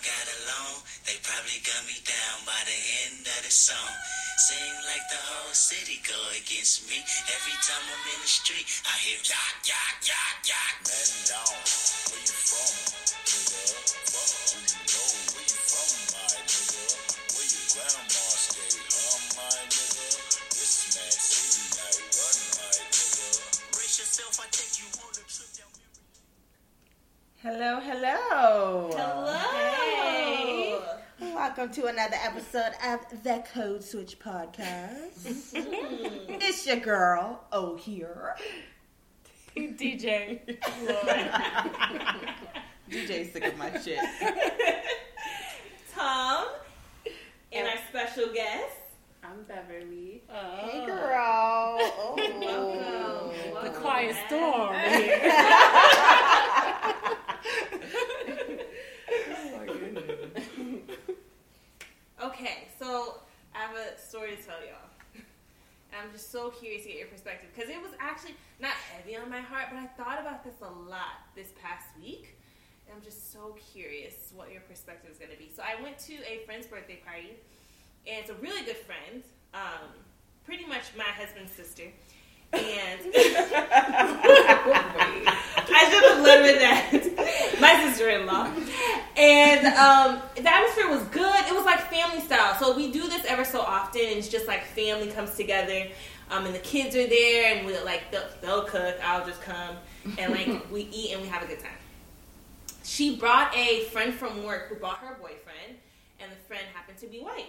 got along, they probably got me down by the end of the song. Seem like the whole city go against me. Every time I'm in the street, I hear yak, yak, yak, yak. Man down, where you from, nigga? Fuck who you know, where you from, my nigga? Where your grandma stay, huh, my nigga? This mad city I run, my nigga. Brace yourself, I take you on a trip down Hello, hello. Hello. Hey. Welcome to another episode of the Code Switch Podcast. it's your girl, O here. DJ. DJ sick of my shit. Tom. And our special guest. I'm Beverly. Oh. Hey, girl. Oh. Welcome. The Welcome quiet storm here. Okay, so I have a story to tell y'all. I'm just so curious to get your perspective because it was actually not heavy on my heart, but I thought about this a lot this past week. And I'm just so curious what your perspective is going to be. So I went to a friend's birthday party, and it's a really good friend, um, pretty much my husband's sister. And I should have led with that. My sister-in-law. And um, the atmosphere was good. It was like family style. So we do this ever so often. It's just like family comes together, um, and the kids are there, and we like they'll, they'll cook. I'll just come and like we eat and we have a good time. She brought a friend from work who brought her boyfriend, and the friend happened to be white,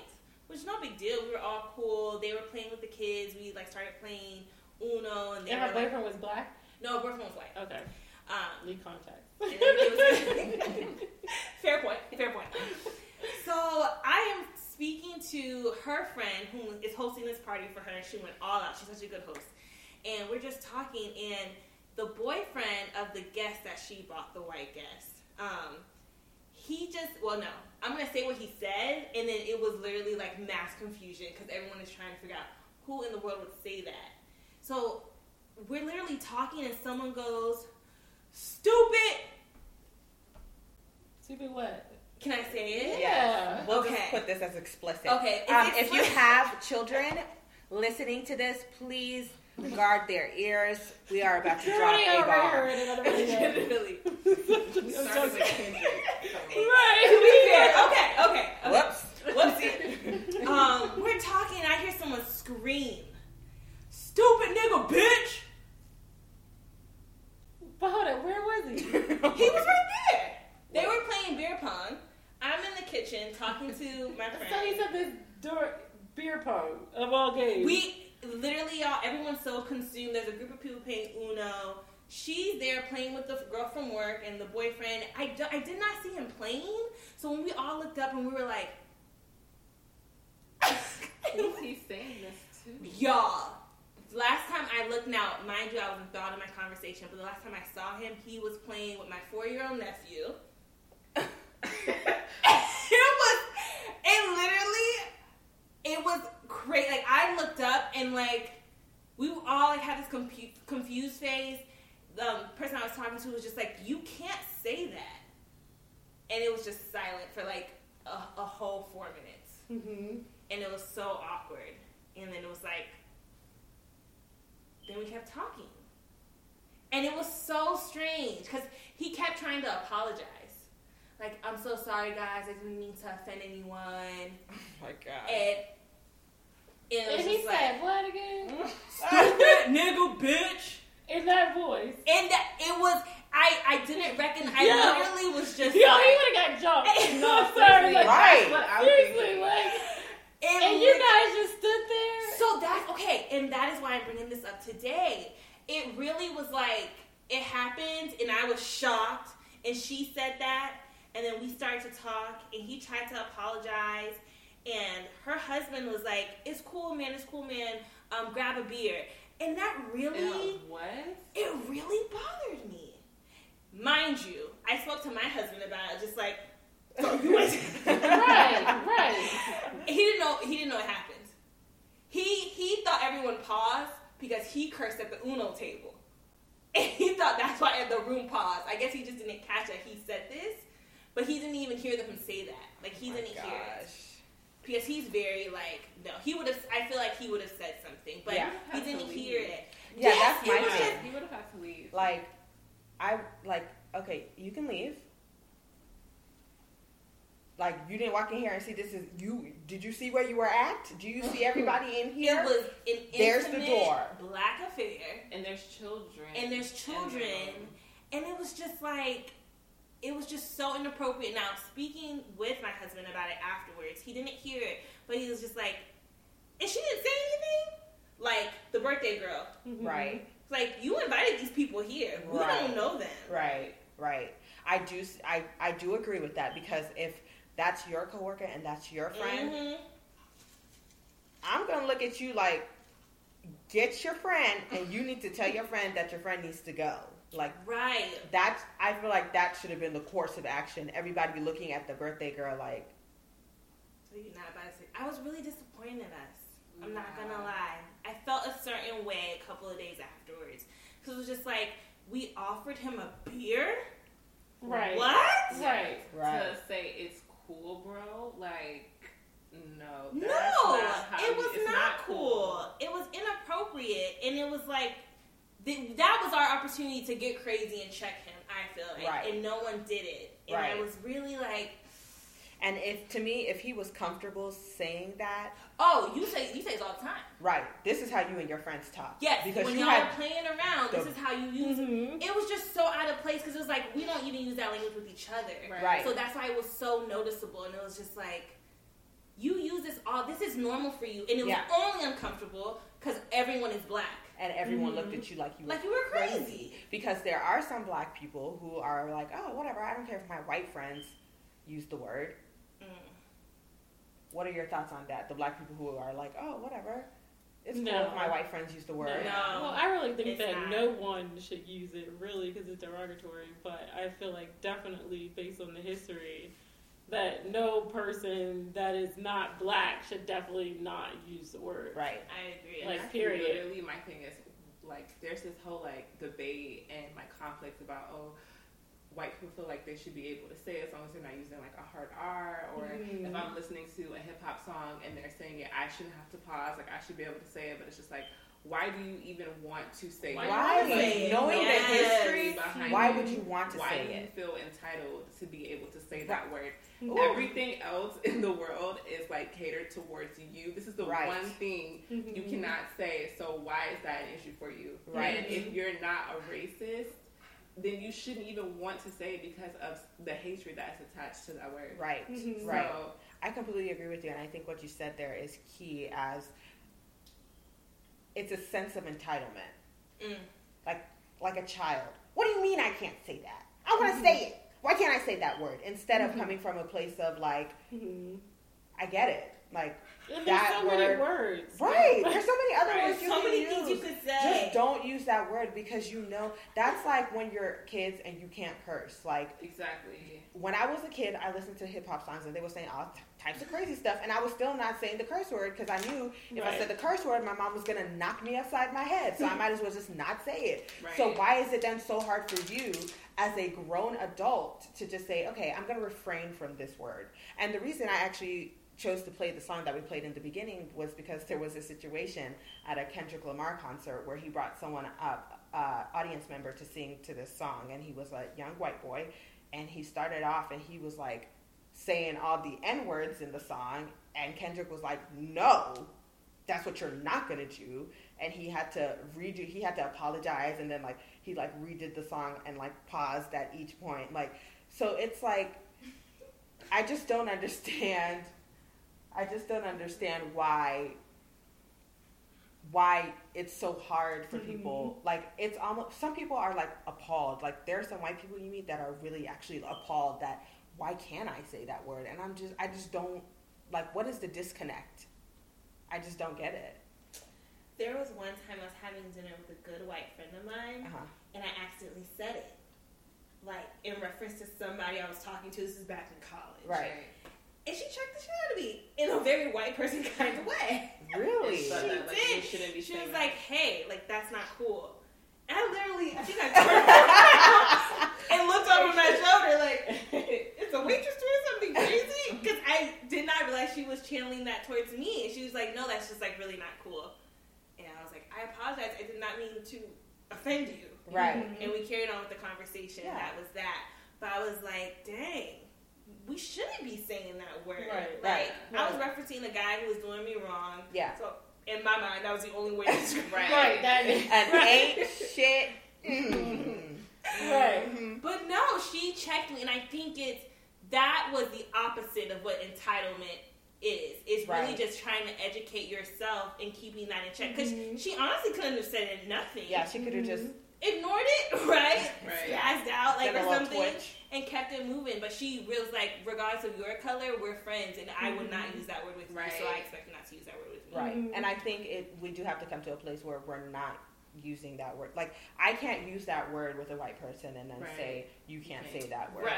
which is no big deal. We were all cool. They were playing with the kids. We like started playing Uno, and And her like, boyfriend was black? no, her boyfriend was white. Okay. Um, Leave contact. and it was- fair point. Fair point. So I am speaking to her friend who is hosting this party for her. and She went all out. She's such a good host, and we're just talking. And the boyfriend of the guest that she brought, the white guest, um, he just well, no, I'm gonna say what he said, and then it was literally like mass confusion because everyone is trying to figure out who in the world would say that. So we're literally talking, and someone goes, "Stupid." Stupid what? Can I say it? Yeah. We'll Okay. just put this as explicit. Okay, it's Um, if you have children listening to this, please guard their ears. We are about to You drop a already bar. heard it on the radio. Literally. I'm Started with joking. Kendrick. Right. Okay, okay, okay. Whoops. Whoopsie. Um, we're talking, I hear someone scream, "Stupid nigga, bitch!" But hold on, where was he? He was right there. They were playing beer pong. I'm in the kitchen talking to my So he friend. said this door, beer pong of all games. We literally, y'all, everyone's so consumed. There's a group of people playing Uno. She's there playing with the girl from work and the boyfriend. I, do, I did not see him playing. So when we all looked up and we were like, Who's he saying this to? Y'all, last time I looked now, mind you, I was involved in my conversation, but the last time I saw him, he was playing with my four year old nephew. it was, it literally, it was crazy. Like, I looked up and, like, we all like had this confu- confused face. The um, person I was talking to was just like, You can't say that. And it was just silent for like a, a whole four minutes Mm-hmm. and it was so awkward. And then it was like, then we kept talking, and it was so strange because he kept trying to apologize. Like, I'm so sorry, guys. I didn't mean to offend anyone. Oh my god. And, and And he just said like, what again? stupid nigga, bitch. In that voice. And that, it was, I, I didn't recognize. I Yeah. literally was just Yo, he would have got jumped. No, sorry. seriously. Like, Right. That's what I'm Seriously, seriously, like, it and you guys just stood there. So that's okay, and that is why I'm bringing this up today. It really was like it happened, and I was shocked. And she said that, and then we started to talk, and he tried to apologize, and her husband was like, "It's cool, man. It's cool, man. Um, grab a beer." And that really, what? it really bothered me. Mind you, I spoke to my husband about it, just like, so you went- right, right. he didn't know he didn't know it happened. He he thought everyone paused because he cursed at the Uno table. And he thought that's why the room paused. I guess he just didn't catch that he said this, but he didn't even even hear them say that. Like he Oh my didn't hear it gosh. Because he's very like no. He would have. I feel like he would have said something, but Yeah. he didn't hear it. Yeah, Yes, that's my it thing. He would have had to leave. Like, I like okay, you can leave. Like you didn't walk in here and see this is you. Did you see where you were at? Do you see everybody in here? It was an There's the door. black affair, and there's children. and there's children, and it was just like. It was just so inappropriate. Now, speaking with my husband about it afterwards, he didn't hear it, but he was just like, and she didn't say anything? Like, the birthday girl. Mhm. right, like, you invited these people here. We Right. don't know them. right, right. I do. I, I do agree with that because if that's your coworker and that's your friend, Mhm. I'm gonna look at you like, get your friend, and you need to tell your friend that your friend needs to go. Like Right. that's. I feel like that should have been the course of action. Everybody looking at the birthday girl like, So you're not about to I was really disappointed in us. I'm not gonna lie. I felt a certain way a couple of days afterwards. Because it was just like, we offered him a beer? Right. What? Right. Right. To say it's cool, bro. Like, no. No, that's not how it was it's not, cool. It was inappropriate, and it was like th- that was our opportunity to get crazy and check him. I feel like, Right. and no one did it, and I was really like, and if to me, if he was comfortable saying that, "Oh, you say you say this all the time." right, this is how you and your friends talk. Yes, because when you y'all are playing around, this is how you use it. Mhm. It was just so out of place because it was like we don't even use that language with each other. Right. Right. So that's why it was so noticeable, and it was just like, you use this all. This is normal for you, and it was Yeah. only uncomfortable because everyone is black. And everyone Mhm. looked at you like you were Like you were crazy. because there are some black people who are like, oh, whatever, I don't care if my white friends use the word. Mm. What are your thoughts on that? The black people who are like, oh, whatever, it's cool No. if my white friends use the word. No. Well, I really think it's that not. no one should use it really because it's derogatory. But I feel like definitely based on the history, that no person that is not black should definitely not use the word. Right. I agree. Like, That's period. Literally, my thing is like there's this whole like debate and like conflict about oh, white people feel like they should be able to say it as long as they're not using like a hard R, or Mhm. if I'm listening to a hip hop song and they're saying it, I shouldn't have to pause. Like I should be able to say it, but it's just like. Why do you even want to say Why it? Why? you? Knowing Yes. the history, behind why would you want to why say do you it? feel entitled to be able to say that word? Ooh. Everything else in the world is like catered towards you. This is the Right. one thing you cannot say. So why is that an issue for you? Right. And if you're not a racist, then you shouldn't even want to say it because of the hatred that's attached to that word. Right. Mhm. Right. So I completely agree with you, and I think what you said there is key as it's a sense of entitlement. Mm. Like like a child. What do you mean I can't say that? I want to say it. Why can't I say that word? Instead of coming from a place of like, Mhm. I get it. Like, And there's That so many word- words. right. There's so many other Right. words you so can many use. things you could say. Just don't use that word because you know that's like when you're kids and you can't curse. Like exactly. when I was a kid, I listened to hip hop songs and they were saying all t- types of crazy stuff, and I was still not saying the curse word because I knew if I said the curse word, my mom was gonna knock me upside my head. So I might as well just not say it. Right. So why is it then so hard for you as a grown adult to just say, okay, I'm gonna refrain from this word? And the reason I actually chose to play the song that we played in the beginning was because there was a situation at a Kendrick Lamar concert where he brought someone up, uh, audience member, to sing to this song, and he was a young white boy, and he started off and he was like saying all the n words in the song, and Kendrick was like, no. That's what you're not gonna do, and he had to redo. He had to apologize, and then like he like redid the song and like paused at each point. Like, so it's like I just don't understand. I just don't understand why why it's so hard for people. Like it's almost some people are like appalled. Like there are some white people you meet that are really actually appalled that why can't I say that word? And I'm just I just don't like what is the disconnect? I just don't get it. There was one time I was having dinner with a good white friend of mine, Uh-huh. and I accidentally said it, like in reference to somebody I was talking to. This is back in college, Right and she checked the shit out of me in a very white person kind of way. Really? she that, like, did. she was that. like, "Hey, like that's not cool." And I literally, I think I turned and looked over my shoulder like, "It's a waitress doing something crazy?" Because I did not realize she was channeling that towards me, and she was like, "No, that's just like really not cool." And I was like, "I apologize. I did not mean to offend you." Right. Mm-hmm. And we carried on with the conversation. Yeah. That was that. But I was like, "Dang." We shouldn't be saying that word. Right, Like right, I was referencing the guy who was doing me wrong. Yeah. So in my mind, that was the only way to describe Right. Right, that And ain't shit. Mm-hmm. mm-hmm. right. But no, she checked me, and I think it's that was the opposite of what entitlement is. It's really Right. just trying to educate yourself and keeping that in check. Because mm-hmm. she honestly couldn't have said nothing. Yeah, she could have just mm-hmm. ignored it, right? Right. Spazzed out like or something, twitch. And kept it moving. But she was like, regardless of your color, we're friends, and I would not mm-hmm. use that word with you. So I expect you not to use that word with me. Right. Mm-hmm. And I think it we do have to come to a place where we're not using that word. Like I can't use that word with a white person and then Right. say you can't can't. say that word. Right.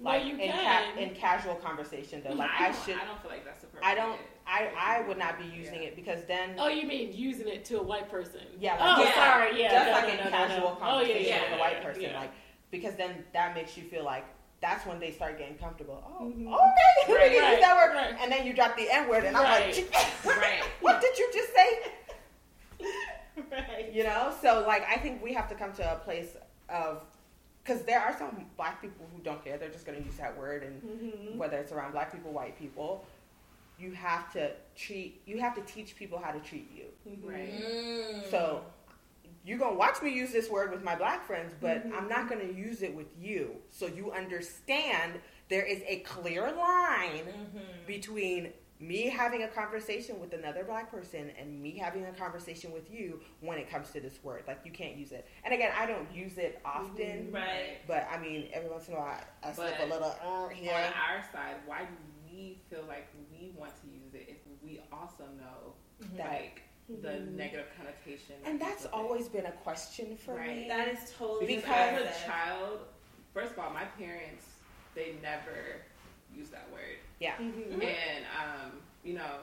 Like Well, you in, can. ca- in casual conversation though. Like I, I, don't, should I don't feel like that's appropriate. I don't I I would not be using Yeah. it because then Oh, you mean using it to a white person? Yeah, like- oh, Yeah. sorry. Yeah. just no, like no, in no, no, casual no. Oh, yeah, conversation yeah, with a white yeah, person, yeah. like because then that makes you feel like that's when they start getting comfortable. Oh, Mhm. okay, Right, you right, use that word, right. and then you drop the N word, and I'm Right. like, what, Right. what did you just say? Right. You know, so like I think we have to come to a place of because there are some black people who don't care; they're just going to use that word, and Mm-hmm. whether it's around black people, white people, you have to treat, you have to teach people how to treat you. Right. Mm. So you're gonna watch me use this word with my black friends, but I'm not gonna use it with you. So you understand there is a clear line Mhm. between me having a conversation with another black person and me having a conversation with you when it comes to this word. Like you can't use it. And again, I don't use it often, Right. but I mean every once in a while I, I slip a little uh, here. On our side, why do we feel like we want to use it if we also know That- like the negative connotation? And that that's comes it? always been a question for Right. me. That is totally because Because- as a child, first of all, my parents they never used that word, yeah. Mm-hmm. and um, you know.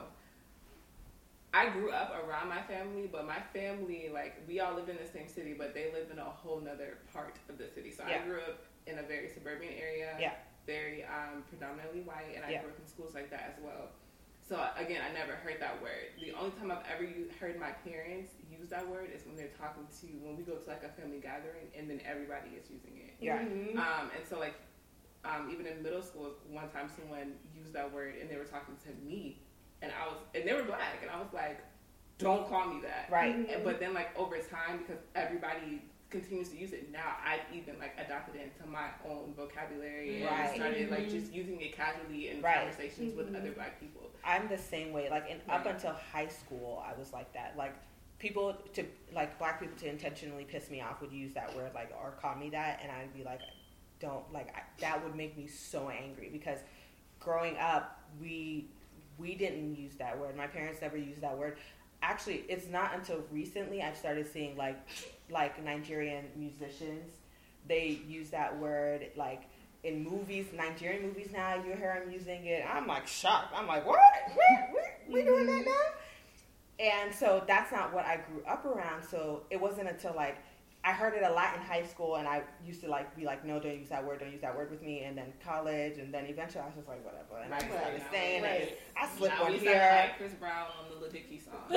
I grew up around my family, but my family, like, we all live in the same city, but they live in a whole nother part of the city. So Yeah. I grew up in a very suburban area, Yeah. very um, predominantly white, and I Yeah. grew up in schools like that as well. So again, I never heard that word. The only time I've ever u- heard my parents use that word is when they're talking to when we go to like a family gathering, and then everybody is using it. Yeah. Um, and so like um, even in middle school, one time someone used that word, and they were talking to me, and I was and they were black, and I was like, "Don't call me that." Right. And, but then like over time, because everybody continues to use it now, I've even like adopted it into my own vocabulary and Right. started like mm-hmm. just using it casually in Right. conversations with other mm-hmm. black people. I'm the same way. Like in, up until high school, I was like that. Like people to like black people to intentionally piss me off would use that word like or call me that, and I'd be like, don't like I, that would make me so angry because growing up we we didn't use that word. My parents never used that word. Actually, it's not until recently I've started seeing like like Nigerian musicians they use that word like in movies, Nigerian movies now, you hear them using it. I'm like shocked. I'm like, what? We, we, we doing that mm-hmm. now? And so that's not what I grew up around. So it wasn't until like I heard it a lot in high school, and I used to like be like, no, don't use that word, don't use that word with me. And then college, and then eventually I was just like, whatever. And I Right, started right, saying right. it. I slipped now we here. like Chris Brown on the Lil Dicky song.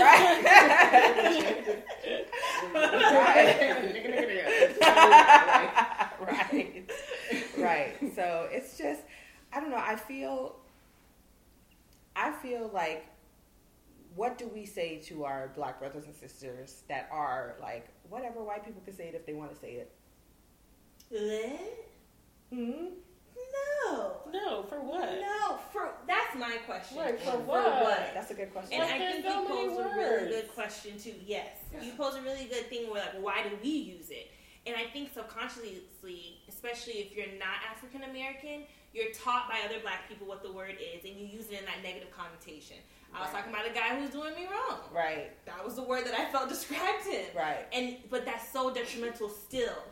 Right. right. Right. So it's just I don't know, I feel I feel like what do we say to our black brothers and sisters that are like whatever white people can say it if they want to say it? Lit? Hmm? No. No, for what? No, for that's my question. Right, for For what? what? That's a good question. And Like, I think so you many pose a really good question too. Yes, Yeah. you pose a really good thing. Where like, why do we use it? And I think subconsciously, especially if you're not African American, you're taught by other Black people what the word is, and you use it in that negative connotation. I was Right. talking about a guy who was doing me wrong. right, That was the word that I felt described him. right. And but that's so detrimental still.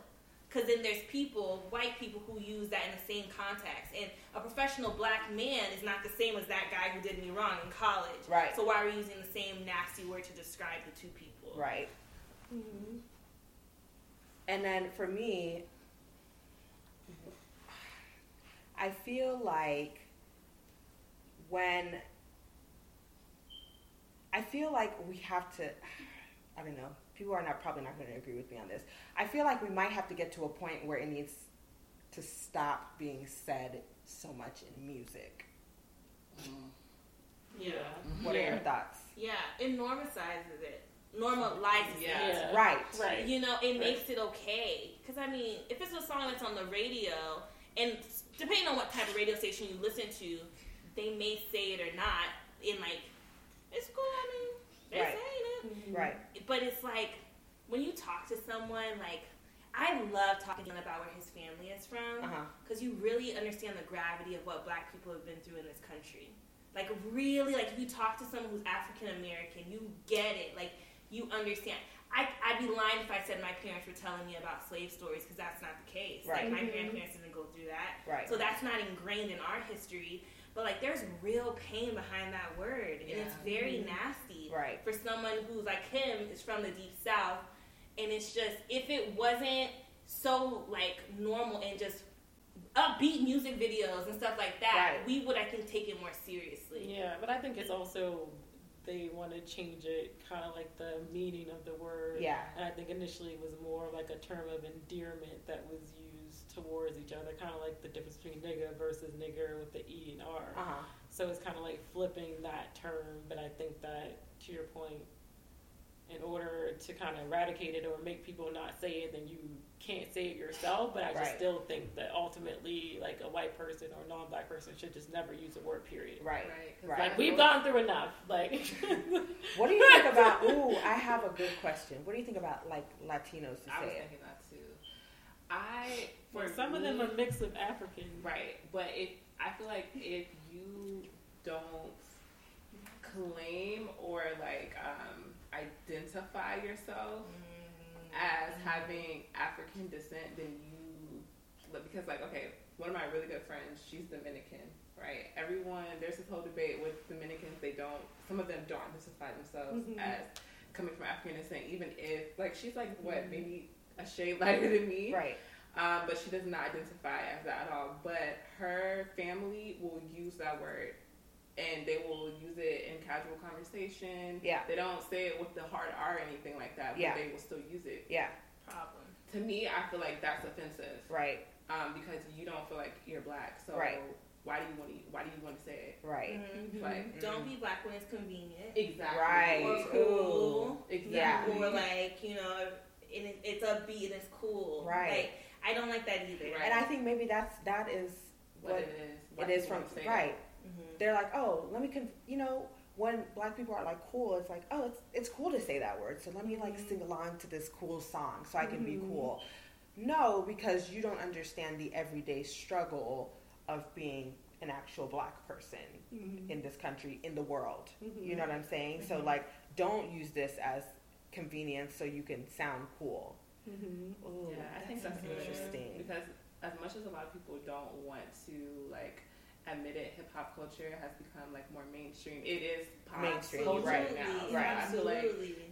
Because then there's people, white people, who use that in the same context. And a professional black man is not the same as that guy who did me wrong in college. Right. So why are we using the same nasty word to describe the two people? Right. Mm-hmm. And then for me, I feel like when I feel like we have to. I don't know. People are not probably not going to agree with me on this. I feel like we might have to get to a point where it needs to stop being said so much in music. Mm-hmm. Yeah. Mm-hmm. What are your thoughts? Yeah. It normalizes it. Normalizes Yeah. it. Yeah. Right. Right. You know, it makes it okay. Because, I mean, if it's a song that's on the radio, and depending on what type of radio station you listen to, they may say it or not. In like, it's cool. I mean, they're Right. saying it. Right. But it's like when you talk to someone, like I love talking to them about where his family is from Uh huh. because you really understand the gravity of what Black people have been through in this country. Like really, like if you talk to someone who's African American, you get it. Like you understand. I, I'd be lying if I said my parents were telling me about slave stories because that's not the case. Right. Like my Mhm. grandparents didn't go through that. Right. So that's not ingrained in our history. But like, there's real pain behind that word, and it's Yeah. very mm-hmm. nasty Right. for someone who's like him is from the deep south, and it's just if it wasn't so like normal and just upbeat music videos and stuff like that, Right. we would I think take it more seriously. Yeah, but I think it's also they want to change it, kind of like the meaning of the word. Yeah. And I think initially it was more like a term of endearment that was used towards each other, kind of like the difference between nigga versus nigger with the E and R. Uh huh. So it's kind of like flipping that term, but I think that to your point, in order to kind of eradicate it or make people not say it, then you can't say it yourself. But I just Right. still think that ultimately, like a white person or non-black person should just never use the word period. Right. Right. 'cause Right. Like we've gone through enough. Like What do you think about? Ooh, I have a good question. What do you think about like Latinos to I was say it? thinking that too. I for for some of them are mixed with African. Right, but if I feel like if you don't claim or like um, identify yourself as having African descent, then you because like okay, one of my really good friends, she's Dominican, right? Everyone there's this whole debate with Dominicans. They don't. Some of them don't identify themselves Mhm. as coming from African descent, even if like she's like what maybe a shade lighter than me, Right. um, but she does not identify as that at all. But her family will use that word, and they will use it in casual conversation. Yeah. They don't say it with the hard R or anything like that, but Yeah. they will still use it. Yeah. Problem. To me, I feel like that's offensive Right. um, because you don't feel like you're black. So Right. why do you want to? Why do you want to say it? Right. Mhm. Like Don't be black when it's convenient. exactly Right. Or Ooh. cool. Exactly. Or like, you know, and it, it's upbeat and it's cool. Right. Like, I don't like that either. Right. And I think maybe that's that is what, what it is. it Black is from don't say it. right. Mhm. They're like, oh, let me, con-, you know, when black people are like cool, it's like, oh, it's it's cool to say that word. So let me like sing along to this cool song so I can be Mhm. cool. No, because you don't understand the everyday struggle of being an actual black person Mhm. in this country, in the world. You know what I'm saying? So like, don't use this as convenience so you can sound cool. Mhm. Ooh, Yeah, I think that's good. interesting. because as much as a lot of people don't want to like admit it, hip hop culture has become like more mainstream. It is pop Mainstream, culture right, now. right. I feel like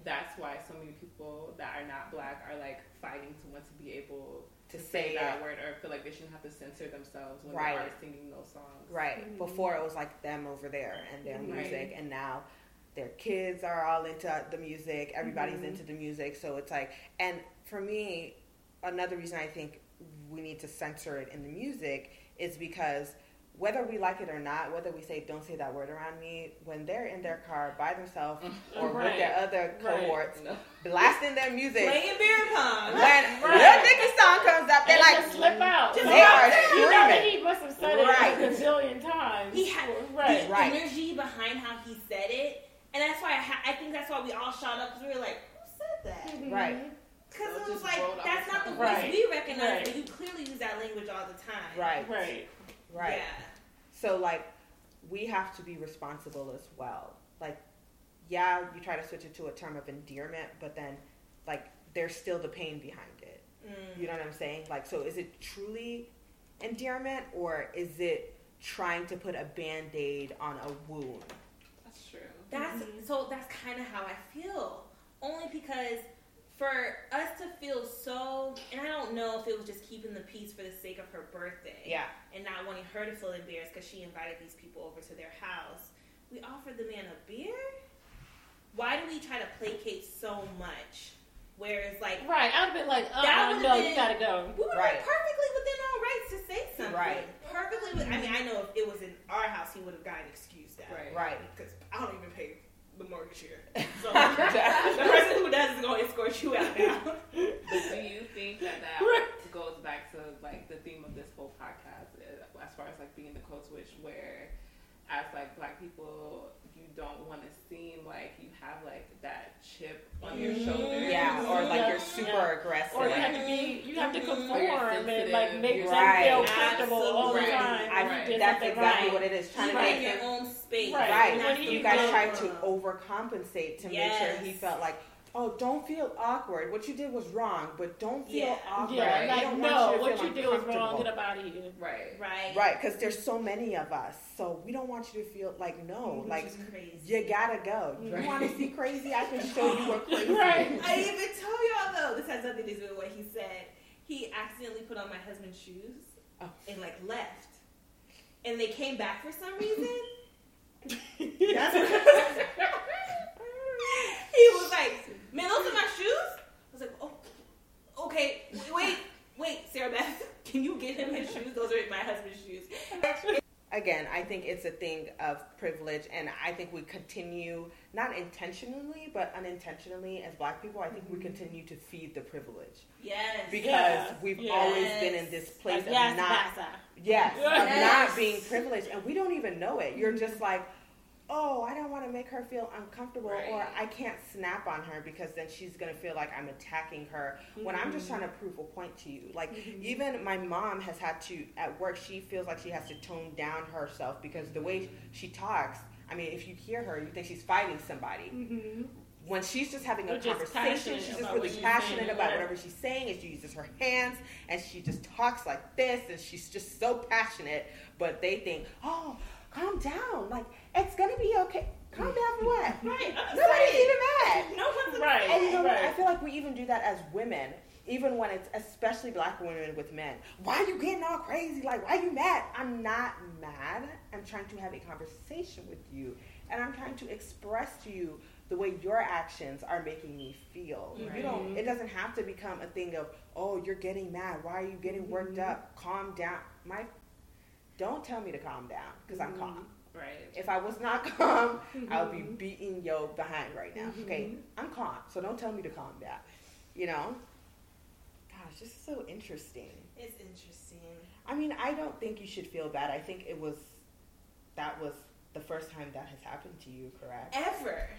that's why so many people that are not black are like fighting to want to be able To to say say that it. word or feel like they shouldn't have to censor themselves when Right. they are singing those songs. Right. Mhm. Before it was like them over there and their Right. music, and now their kids are all into the music. Everybody's Mhm. into the music, so it's like. And for me, another reason I think we need to censor it in the music is because whether we like it or not, whether we say "don't say that word around me," when they're in their car by themselves or with their other Right. cohorts, No. blasting their music. Playing beer pong. When Right. Lil Dicky song comes up, they're like, just slip out. Just they are You know screaming. that he must have said it Right. a zillion times. He had right. the Right. energy behind how he said it, and that's why I, ha- I think that's why we all shot up because we were like, "Who said that?" Mhm. Right. Because So it it was like that's not the tongue. voice Right. we recognize, Right. but you clearly use that language all the time. right, Right. right. Yeah. So like we have to be responsible as well. Like yeah, you try to switch it to a term of endearment, but then like there's still the pain behind it. Mm. You know what I'm saying? Like so is it truly endearment or is it trying to put a band-aid on a wound? That's true. That's Mhm. so. That's kind of how I feel. Only because for us to feel so, and I don't know if it was just keeping the peace for the sake of her birthday. Yeah. and not wanting her to feel embarrassed because she invited these people over to their house. We offered the man a beer. why do we try to placate so much? Where it's like Right. I'd have been like, oh, That uh would've no, been- you gotta go. we would Right. have perfectly within our rights to say something. Right. Perfectly. With, I mean, I know if it was in our house, he would have gotten excused that. Right. Right. Because I don't even pay the mortgage here. So the person who does is going to escort you out now. But do you think that that Right. goes back to like the theme of this whole podcast, uh, as far as like being the code switch, where as like black people, you don't want to seem like you have like that chip on your Mhm. shoulder. Yeah, or like Yeah. you're super Yeah. aggressive. Or you have to be, you have to Mhm. conform and like make you're- them Right. feel comfortable all the time. I, when that's exactly right. what it is. Trying to Right. make your own space. Right. Right. What You you guys do? tried to overcompensate to make sure he felt like, oh, don't feel awkward. What you did was wrong, but don't feel Yeah. awkward. Yeah, We like don't no, you what you did was wrong. uncomfortable." Get up out of here. Right. Right. Right, because there's so many of us, so we don't want you to feel like no, mm-hmm. Which like crazy. you gotta go. You want to see crazy? I can show you what crazy. Right. is. I even told y'all though, this has nothing to do with what he said. He accidentally put on my husband's shoes Oh. and like left. And they came back for some reason. That's he was like, Man, those are my shoes? I was like, Oh okay, wait, wait, Sarah Beth, can you get him his shoes? Those are my husband's shoes. Again, I think it's a thing of privilege, and I think we continue, not intentionally, but unintentionally, as Black people, I think we mm-hmm. continue to feed the privilege Yes. because Yeah. we've Yes. always been in this place like, of yes, not. Yes, Yes. of not being privileged, and we don't even know it. You're just mm-hmm. like, oh, I don't want to make her feel uncomfortable, or I can't snap on her because then she's gonna feel like I'm attacking her. When I'm just trying to prove a point to you, like even my mom has had to at work. She feels like she has to tone down herself because the way she talks. I mean, if you hear her, you think she's fighting somebody. Mm-hmm. When she's just having a just conversation, she's just really passionate saying, about whatever she's saying, and she uses her hands, and she just talks like this, and she's just so passionate. But they think, oh, calm down, like it's gonna be okay. Calm down for what? Right. I'm Nobody's sorry. even mad. No one's Right. And you know what? I feel like we even do that as women, even when it's especially black women with men. Why are you getting all crazy? Like, why are you mad? I'm not mad. I'm trying to have a conversation with you, and I'm trying to express to you the way your actions are making me feel. You don't. It doesn't have to become a thing of, oh, you're getting mad. Why are you getting worked mm-hmm. up? Calm down. My, don't tell me to calm down because I'm mm-hmm. calm. Right. If I was not calm, I would be mm-hmm. beating yo behind right now. Mm-hmm. Okay, I'm calm, so don't tell me to calm down. You know? Gosh, this is so interesting. It's interesting. I mean, I don't think you should feel bad. I think it was that was the first time that has happened to you, correct? Ever.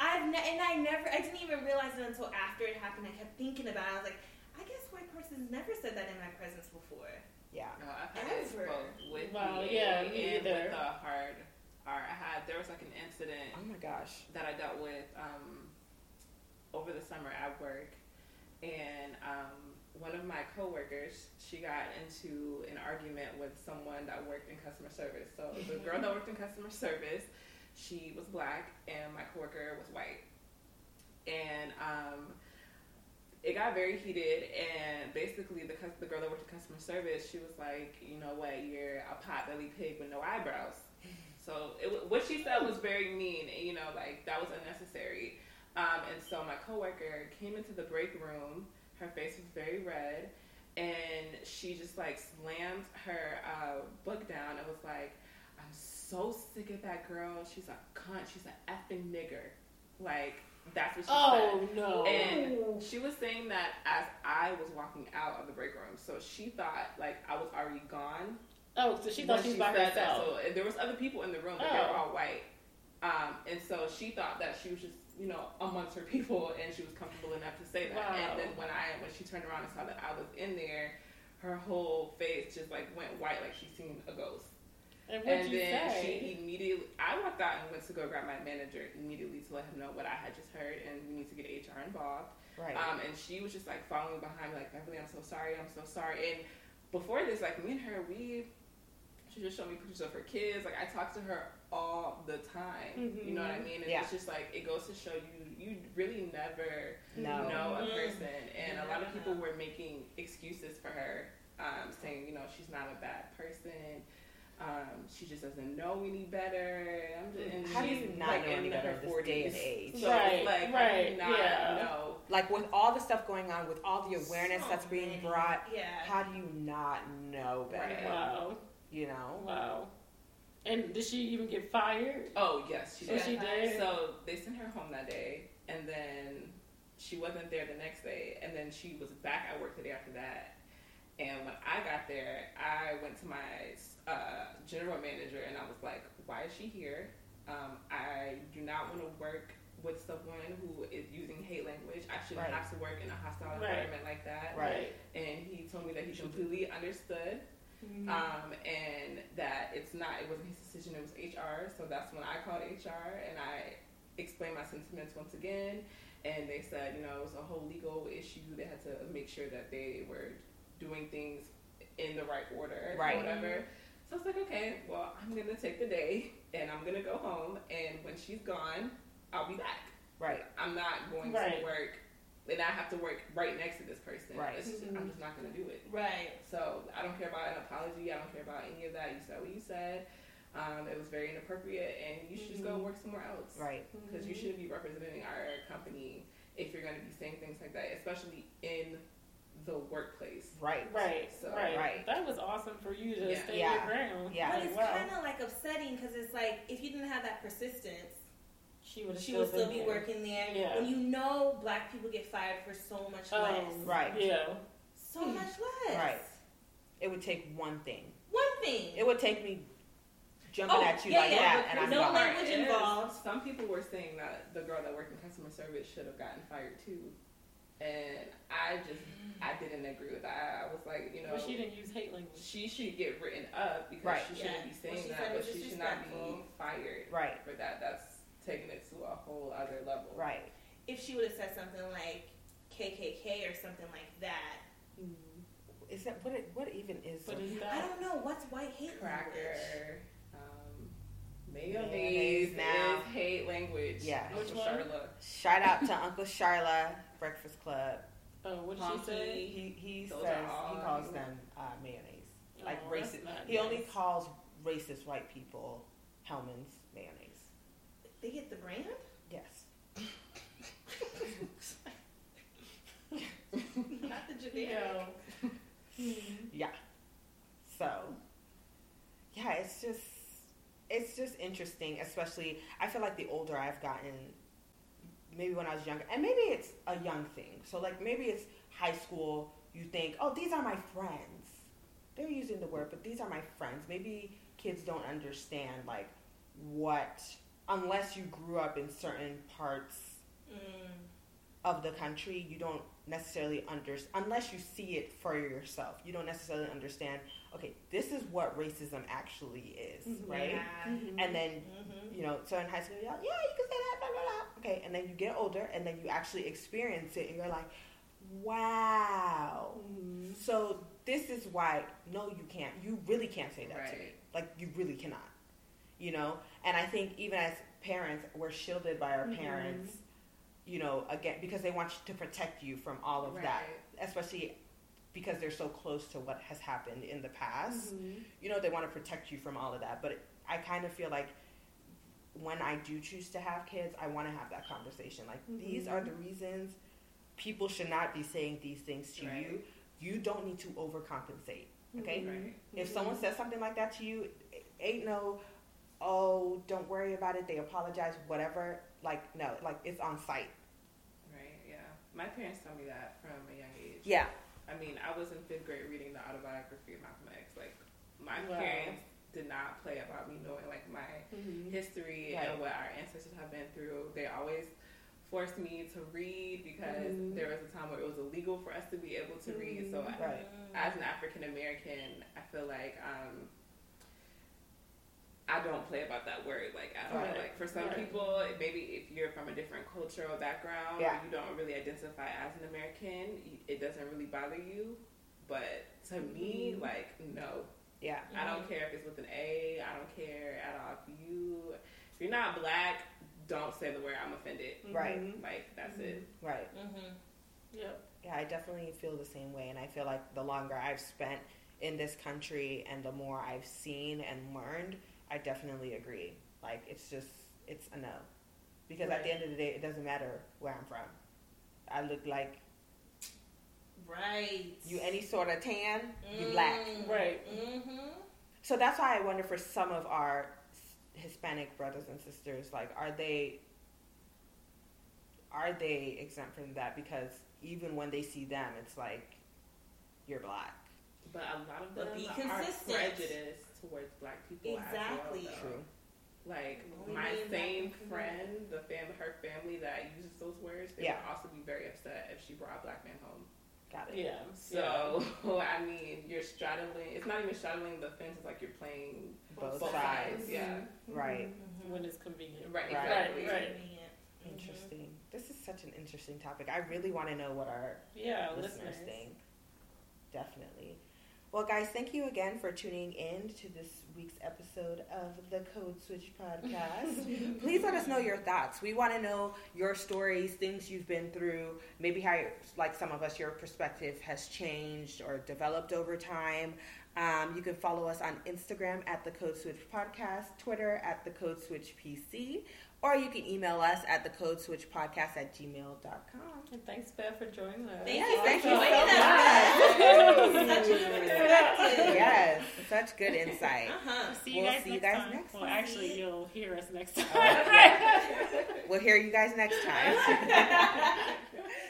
I've ne- and I never, I didn't even realize it until after it happened. I kept thinking about it. I was like, I guess white person's never said that in my presence before. Yeah. No, I've had it Ever. both with Wow, VA yeah, me and either. with the hard R. I had there was like an incident Oh my gosh. that I dealt with um, over the summer at work, and um, one of my coworkers she got into an argument with someone that worked in customer service. So the girl that worked in customer service, she was black, and my coworker was white, and um, it got very heated. And basically, the the girl that worked in customer service, she was like, you know what, you're a potbelly pig with no eyebrows. So it, what she said was very mean, and you know, like that was unnecessary. Um, and so my coworker came into the break room. Her face was very red, and she just like slammed her uh, book down and was like, "I'm so sick of that girl. She's a cunt. She's an effing nigger." Like that's what she Oh said. no. And she was saying that as I was walking out of the break room, so she thought like I was already gone oh, so she thought she was by said that. herself. So there was other people in the room, but they Oh. were all white. Um, and so she thought that she was just, you know, amongst her people, and she was comfortable enough to say that. Wow. And then when I, when she turned around and saw that I was in there, her whole face just like went white, like she'd seen a ghost. And what'd and you then say? she immediately, I walked out and went to go grab my manager immediately to let him know what I had just heard, and we need to get HR involved. Right. Um, and she was just like following behind me, like, Beverly, I'm so sorry, I'm so sorry. And before this, like, me and her, we, she just showed me pictures of her kids. Like, I talked to her all the time. You know what I mean? And Yeah. it's just like, it goes to show you, you really never no. know a Mhm. person. And a lot of people were making excuses for her, um, saying, you know, she's not a bad person. Um, she just doesn't know any better. I'm just, and How do she's you not like know any better her in this day and age? So Right, like, right, I do not yeah. know. Like with all the stuff going on, with all the awareness So that's being many. brought, Yeah. how do you not know better? Right. Wow. You know? Wow. And did she even get fired? Oh yes, she So did. she did? So they sent her home that day, and then she wasn't there the next day, and then she was back at work the day after that. And when I got there, I went to my uh, general manager, and I was like, "Why is she here? Um, I do not want to work with someone who is using hate language. I shouldn't Right. have to work in a hostile Right. environment like that." Right. And he told me that he completely understood Mm-hmm. um, and that it's not it wasn't his decision it was hr so that's when i called hr and i explained my sentiments once again and they said you know it was a whole legal issue they had to make sure that they were doing things in the right order Right. or whatever so it's like okay well i'm gonna take the day and i'm gonna go home and when she's gone i'll be back Right. i'm not going Right. to work and i have to work right next to this person Right. It's just- i'm just not gonna do it Right. so I don't care about an apology. I don't care about any of that. You said what you said. Um, it was very inappropriate, and you should just go work somewhere else. Right. Because you shouldn't be representing our company if you're going to be saying things like that, especially in the workplace. Right. Right, So- right, Right. That was awesome for you to Yeah. stay Yeah. your ground. Yeah. But Like, it's wow. kind of like upsetting because it's like if you didn't have that persistence, she would she would still be there. working there. Yeah. When you know black people get fired for so much Oh, less, Right. Yeah. so much less. Right. It would take one thing. One thing. It would take me jumping Oh, at you yeah, like yeah, that, but and I'm no language involved. Some people were saying that the girl that worked in customer service should have gotten fired too. And I just, I didn't agree with that. I was like, you know, But she didn't use hate language. she should get written up because Right. she shouldn't Yeah. be saying What she that, but she should not be fired Right. for that. That's taking it to a whole other level. Right. if she would have said something like KKK or something like that, Is that what? It, what even is? But the- is I don't know what's white hate language. Cracker, um, mayonnaise, Mayonnaise now. is hate language. Yeah. Uncle Which one? Charlotte. Shout out to Uncle Charla, Breakfast Club. oh what did Honky. she say? He he Those says he calls them uh, mayonnaise, like Oh, that's racist. not He only calls racist white people Hellmann's mayonnaise. They get the brand? Yes. Not the generic. Yeah. Yeah. So, yeah, it's just it's just interesting, especially I feel like the older I've gotten, maybe when I was younger, and maybe it's a young thing. So like maybe it's high school. You think, oh, these are my friends. They're using the word, but these are my friends. Maybe kids don't understand like what unless you grew up in certain parts Mm. of the country, you don't necessarily understand, unless you see it for yourself, you don't necessarily understand, okay, this is what racism actually is, right? Yeah. And then, Mhm. you know, so in high school, you're like, yeah, you can say that, blah, blah, blah. Okay, and then you get older, and then you actually experience it, and you're like, wow. Mm-hmm. So this is why, no, you can't. You really can't say that to me. Like, you really cannot. You know? And I think even as parents, we're shielded by our Mhm. parents, you know, again, because they want to protect you from all of that, especially because they're so close to what has happened in the past. Mhm. You know, they want to protect you from all of that. But I kind of feel like when I do choose to have kids, I want to have that conversation. Like, these Mhm. are the reasons people should not be saying these things to Right. you. You don't need to overcompensate. Okay? Mhm. Right. If someone says something like that to you, it ain't no, oh, don't worry about it. They apologize, whatever. Like, no, like it's on site. Right. Yeah. My parents told me that from a young age. Yeah. I mean, I was in fifth grade reading the autobiography of Malcolm X. Like, my Wow. parents did not play about me knowing like my Mhm. history Right. and what our ancestors have been through. They always forced me to read because Mhm. there was a time where it was illegal for us to be able to read. So, I, Right. as an African American, I feel like um, I don't play about that word like at all. Right. Like for some Right. people, maybe if you're from a different cultural background, Yeah. or you don't really identify as an American, it doesn't really bother you. But to me, Mhm. like no, Yeah. I don't care if it's with an A. I don't care at all. If you, if you're not black, don't say the word. I'm offended. Right. Mhm. Like that's it. Right. Mm-hmm. Yep. Yeah, I definitely feel the same way. And I feel like the longer I've spent in this country and the more I've seen and learned, I definitely agree. Like it's just it's a no. Because at the end of the day, it doesn't matter where I'm from. I look like Right. you any sort of tan, you black. Right. Mm-hmm. So that's why I wonder for some of our Hispanic brothers and sisters, like, are they are they exempt from that? Because even when they see them, it's like you're black. But a lot of But them be are consistent. prejudiced towards black people. Exactly. As well. True. Like Only my same friend, the fam, her family that uses those words, they Yeah. would also be very upset if she brought a black man home. Got it. Yeah. So I mean, you're straddling. It's not even straddling the fence. It's like you're playing Both, both sides. sides. Yeah. Right. Mm-hmm. When it's convenient. Right. Right. Exactly. Right, right. Interesting. This is such an interesting topic. I really want to know what our Yeah, listeners listeners. think. Definitely. Well, guys, thank you again for tuning in to this week's episode of the Code Switch podcast. Please let us know your thoughts. We want to know your stories, things you've been through, maybe how, like some of us, your perspective has changed or developed over time. Um, you can follow us on Instagram at the Code Switch Podcast, Twitter at the Code Switch PC, or you can email us at the Code Switch Podcast at gmail.com. And thanks, Beth, for joining us. Thank Yes, you thank you so much. Such a good yes, such good insight. Uh-huh. See you We'll guys, see you guys time. next well, actually, you'll hear us next time. We'll hear you guys next time.